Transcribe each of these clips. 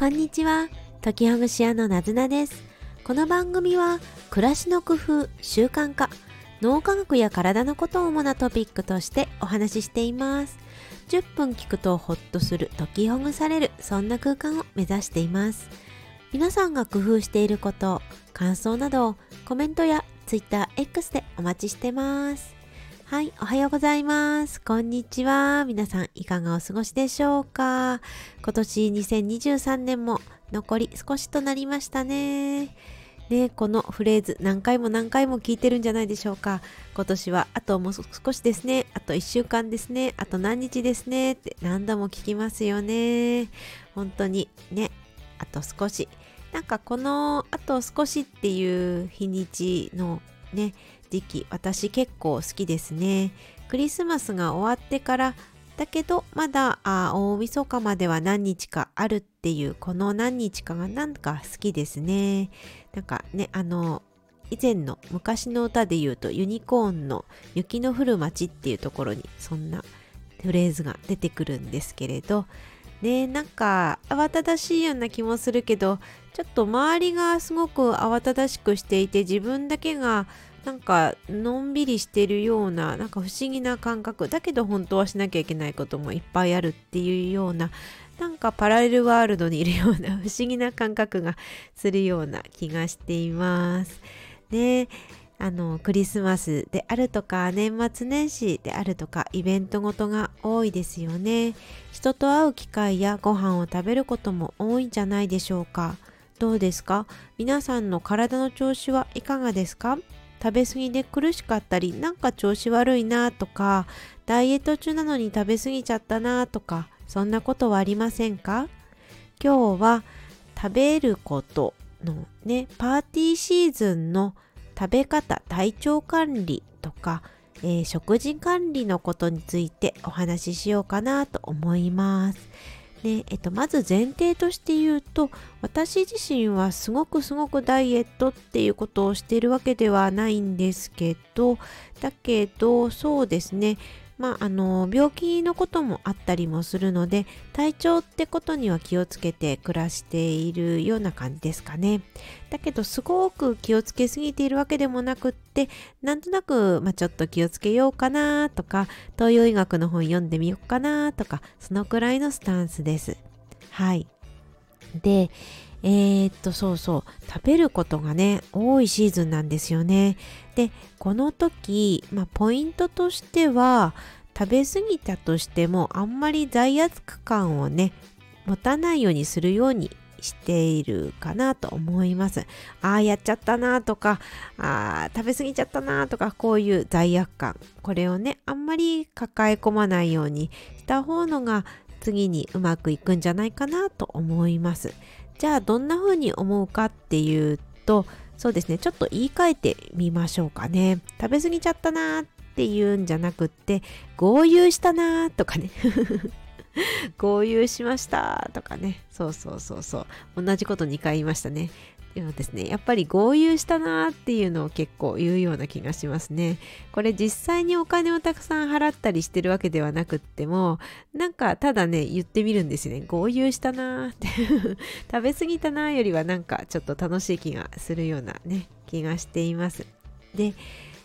こんにちは。時ほぐし屋のなずなです。この番組は、暮らしの工夫、習慣化、脳科学や体のことを主なトピックとしてお話ししています。10分聞くとホッとする、解きほぐされる、そんな空間を目指しています。皆さんが工夫していること、感想などコメントや TwitterX でお待ちしてます。はい、おはようございます。こんにちは。皆さんいかがお過ごしでしょうか？今年2023年も残り少しとなりましたね。ねこのフレーズ何回も何回も聞いてるんじゃないでしょうか？今年はあともう少しですね。あと1週間ですね。あと何日ですね？って何度も聞きますよね。本当にね、あと少し。なんかこのあと少しっていう日にちのね、時期私結構好きですね。クリスマスが終わってからだけどまだあ大晦日までは何日かあるっていうこの何日かがなんか好きですね。なんかねあの以前の昔の歌で言うとユニコーンの雪の降る街っていうところにそんなフレーズが出てくるんですけれど。ねなんか慌ただしいような気もするけどちょっと周りがすごく慌ただしくしていて自分だけがなんかのんびりしてるようななんか不思議な感覚。だけど本当はしなきゃいけないこともいっぱいあるっていうようななんかパラレルワールドにいるような 不思議な感覚がするような気がしています。であのクリスマスであるとか年末年始であるとかイベントごとが多いですよね。人と会う機会やご飯を食べることも多いんじゃないでしょうか。どうですか？皆さんの体の調子はいかがですか？食べ過ぎで苦しかったりなんか調子悪いなとかダイエット中なのに食べ過ぎちゃったなとかそんなことはありませんか？今日は食べることのねパーティーシーズンの食べ方体調管理とか、えー、食事管理のことについてお話ししようかなと思います。ねえっと、まず前提として言うと私自身はすごくすごくダイエットっていうことをしているわけではないんですけどだけどそうですね。まあ、あの病気のこともあったりもするので体調ってことには気をつけて暮らしているような感じですかね。だけどすごく気をつけすぎているわけでもなくてでなんとなく、まあ、ちょっと気をつけようかなとか東洋医学の本読んでみようかなとかそのくらいのスタンスです。はい。でえー、っとそうそう。食べることがね多いシーズンなんですよね。でこの時、まあ、ポイントとしては食べ過ぎたとしてもあんまり罪悪感をね持たないようにするようにしているかなと思います。ああ、やっちゃったなとか、ああ、食べ過ぎちゃったなとか、こういう罪悪感。これをね、あんまり抱え込まないようにした方のが次にうまくいくんじゃないかなと思います。じゃあどんな風に思うかっていうとそうですねちょっと言い換えてみましょうかね食べ過ぎちゃったなーっていうんじゃなくって合流したなーとかね 合流しました。とかね。そうそうそうそう。同じこと2回言いましたね。でもですねやっぱり合流したなーっていうのを結構言うような気がしますね。これ実際にお金をたくさん払ったりしてるわけではなくってもなんかただね言ってみるんですよね。合流したなーって。食べ過ぎたなーよりはなんかちょっと楽しい気がするようなね気がしています。で、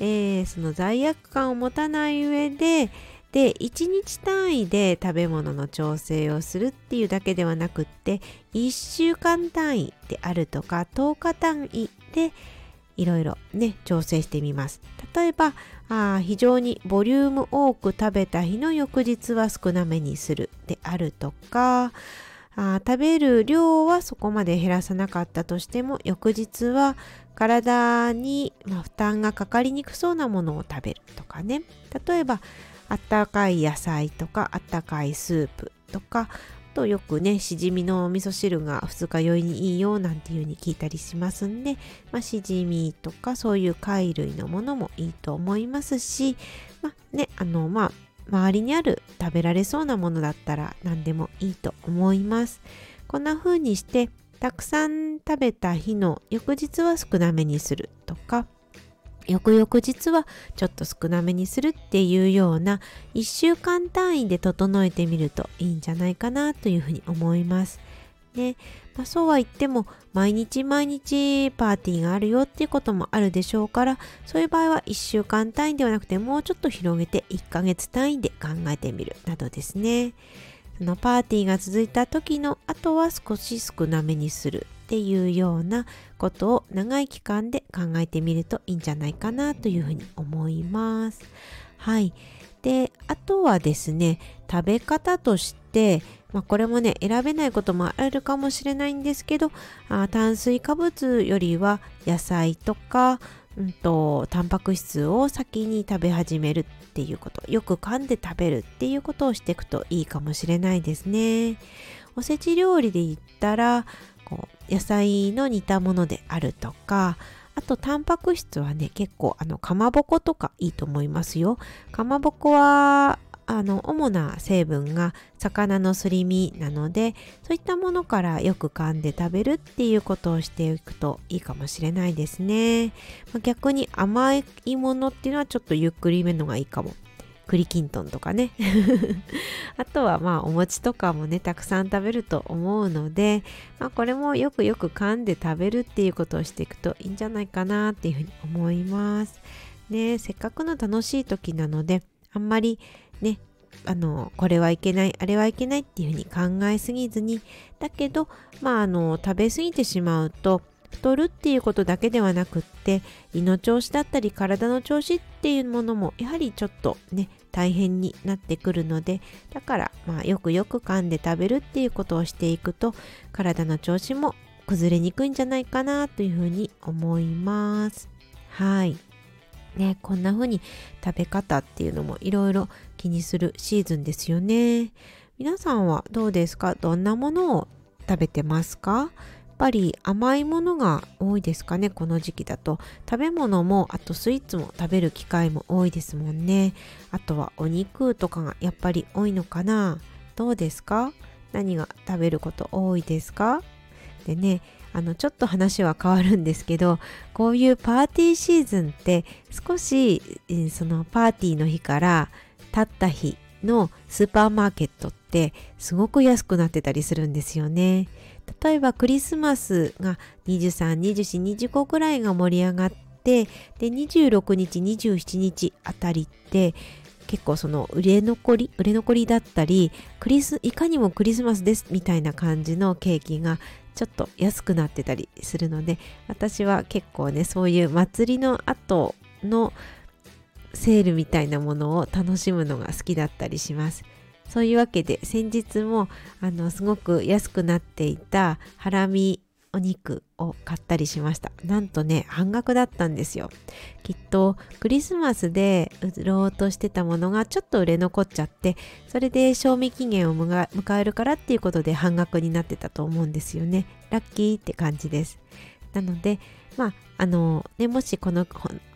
えー、その罪悪感を持たない上でで1日単位で食べ物の調整をするっていうだけではなくって1週間単位であるとか10日単位でいろいろね調整してみます。例えばあ非常にボリューム多く食べた日の翌日は少なめにするであるとかあ食べる量はそこまで減らさなかったとしても翌日は体に、負担がかかりにくそうなものを食べるとかね。例えばあったかい野菜とかあったかいスープとかとよくねしじみのお味噌汁が二日酔いにいいよなんていう風に聞いたりしますんで、まあ、しじみとかそういう貝類のものもいいと思いますし、まあねあのまあ周りにある食べられそうなものだったら何でもいいと思います。こんな風にしてたくさん食べた日の翌日は少なめにするとか翌々日はちょっと少なめにするっていうような1週間単位で整えてみるといいんじゃないかなというふうに思います。ね。まあ、そうは言っても毎日毎日パーティーがあるよっていうこともあるでしょうからそういう場合は1週間単位ではなくてもうちょっと広げて1ヶ月単位で考えてみるなどですね。そのパーティーが続いた時の後は少し少なめにするっていうようなことを長い期間で考えてみるといいんじゃないかなというふうに思います。はい。で、あとはですね、食べ方として、まあ、これもね、選べないこともあるかもしれないんですけど、あ炭水化物よりは野菜とか、うんと、タンパク質を先に食べ始めるっていうこと、よく噛んで食べるっていうことをしていくといいかもしれないですね。おせち料理で言ったら、こう野菜の煮たものであるとか、あと、タンパク質はね、結構、あの、かまぼことかいいと思いますよ。かまぼこは、あの、主な成分が魚のすり身なので、そういったものからよく噛んで食べるっていうことをしていくといいかもしれないですね。まあ、逆に甘いものっていうのはちょっとゆっくりめのがいいかも栗きんとんとかね。あとはまあお餅とかもねたくさん食べると思うので、まあ、これもよくよく噛んで食べるっていうことをしていくといいんじゃないかなっていうふうに思います。ねせっかくの楽しい時なのであんまりねあのこれはいけないあれはいけないっていうふうに考えすぎずにだけどまああの食べ過ぎてしまうと太るっていうことだけではなくって胃の調子だったり体の調子っていうものもやはりちょっとね大変になってくるのでだからまあよくよく噛んで食べるっていうことをしていくと体の調子も崩れにくいんじゃないかなというふうに思います。はい。ねこんな風に食べ方っていうのもいろいろ気にするシーズンですよね。皆さんはどうですか？どんなものを食べてますか？ぱり甘いものが多いですかねこの時期だと。食べ物もあとスイーツも食べる機会も多いですもんね。あとはお肉とかがやっぱり多いのかな。どうですか？何が食べること多いですか？でねあのちょっと話は変わるんですけどこういうパーティーシーズンって少しそのパーティーの日から経った日のスーパーマーケットってすごく安くなってたりするんですよね。例えばクリスマスが23、24、25くらいが盛り上がってで26日、27日あたりって結構その売れ残り売れ残りだったりクリスいかにもクリスマスですみたいな感じのケーキがちょっと安くなってたりするので私は結構ねそういう祭りの後のセールみたいなものを楽しむのが好きだったりします。そういうわけで先日もあのすごく安くなっていたハラミお肉を買ったりしました。なんとね半額だったんですよ。きっとクリスマスで売ろうとしてたものがちょっと売れ残っちゃってそれで賞味期限を迎えるからっていうことで半額になってたと思うんですよね。ラッキーって感じです。なのでまああのねもしこの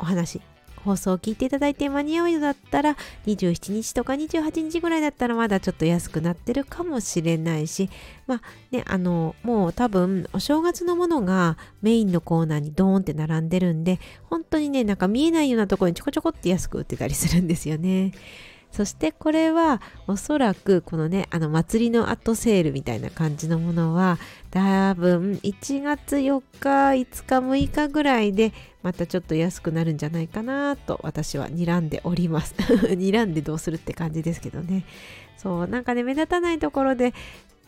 お話放送を聞いていただいて間に合うようだったら27日とか28日ぐらいだったらまだちょっと安くなってるかもしれないしまあねあのもう多分お正月のものがメインのコーナーにドーンって並んでるんで本当にねなんか見えないようなところにちょこちょこって安く売ってたりするんですよね。そしてこれはおそらくこのねあの祭りの後セールみたいな感じのものは多分1月4日5日6日ぐらいでまたちょっと安くなるんじゃないかなと私は睨んでおります。睨んでどうするって感じですけどね。そうなんかね目立たないところで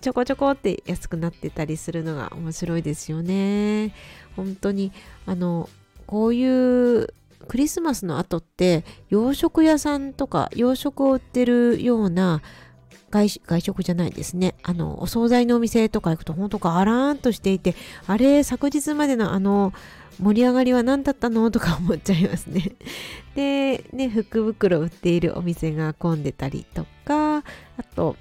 ちょこちょこって安くなってたりするのが面白いですよね。本当にあのこういうクリスマスの後って洋食屋さんとか洋食を売ってるような外食じゃないですね。あの、お惣菜のお店とか行くと本当ガラーンとしていて、あれ、昨日までのあの、盛り上がりは何だったのとか思っちゃいますね。で、ね、福袋売っているお店が混んでたりとか、あと、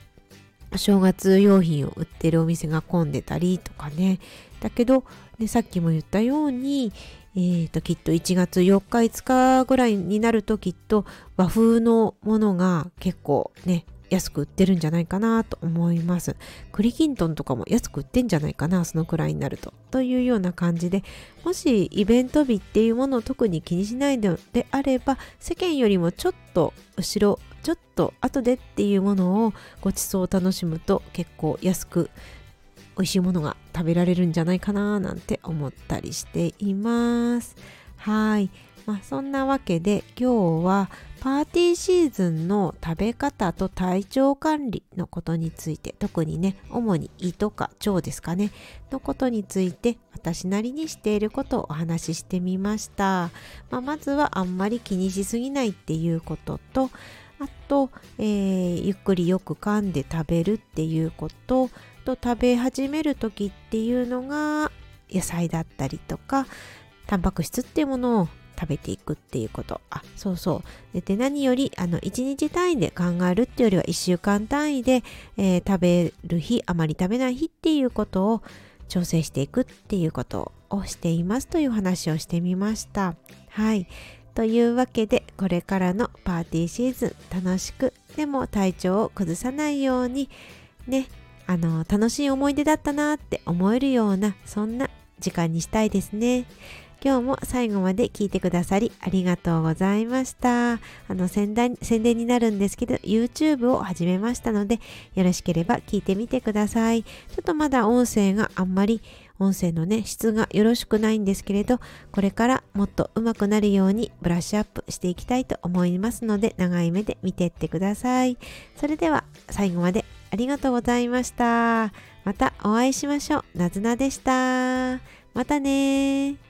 正月用品を売ってるお店が混んでたりとかね。だけど、ね、さっきも言ったように、えーと、きっと1月4日5日ぐらいになるときっと和風のものが結構ね安く売ってるんじゃないかなと思います。栗きんとんとかも安く売ってんじゃないかなそのくらいになると。というような感じでもしイベント日っていうものを特に気にしないのであれば世間よりもちょっと後ろちょっと後でっていうものをご馳走を楽しむと結構安く美味しいものが食べられるんじゃないかななんて思ったりしていますはいまあ、そんなわけで今日はパーティーシーズンの食べ方と体調管理のことについて特にね主に胃とか腸ですかねのことについて私なりにしていることをお話ししてみました、まあ、まずはあんまり気にしすぎないっていうこととあと、えー、ゆっくりよく噛んで食べるっていうことと食べ始める時っていうのが野菜だったりとかタンパク質っていうものを食べていくっていうこと。あ、そうそう。で何より、あの、1日単位で考えるっていうよりは1週間単位で、えー、食べる日、あまり食べない日っていうことを調整していくっていうことをしていますという話をしてみました。はい。というわけで、これからのパーティーシーズン楽しく、でも体調を崩さないように、ね、あの、楽しい思い出だったなって思えるような、そんな時間にしたいですね。今日も最後まで聞いてくださりありがとうございました。あの宣伝、宣伝になるんですけど、YouTube を始めましたので、よろしければ聞いてみてください。ちょっとまだ音声があんまり音声のね、質がよろしくないんですけれど、これからもっと上手くなるようにブラッシュアップしていきたいと思いますので、長い目で見てってください。それでは、最後までありがとうございました。またお会いしましょう。なずなでした。またね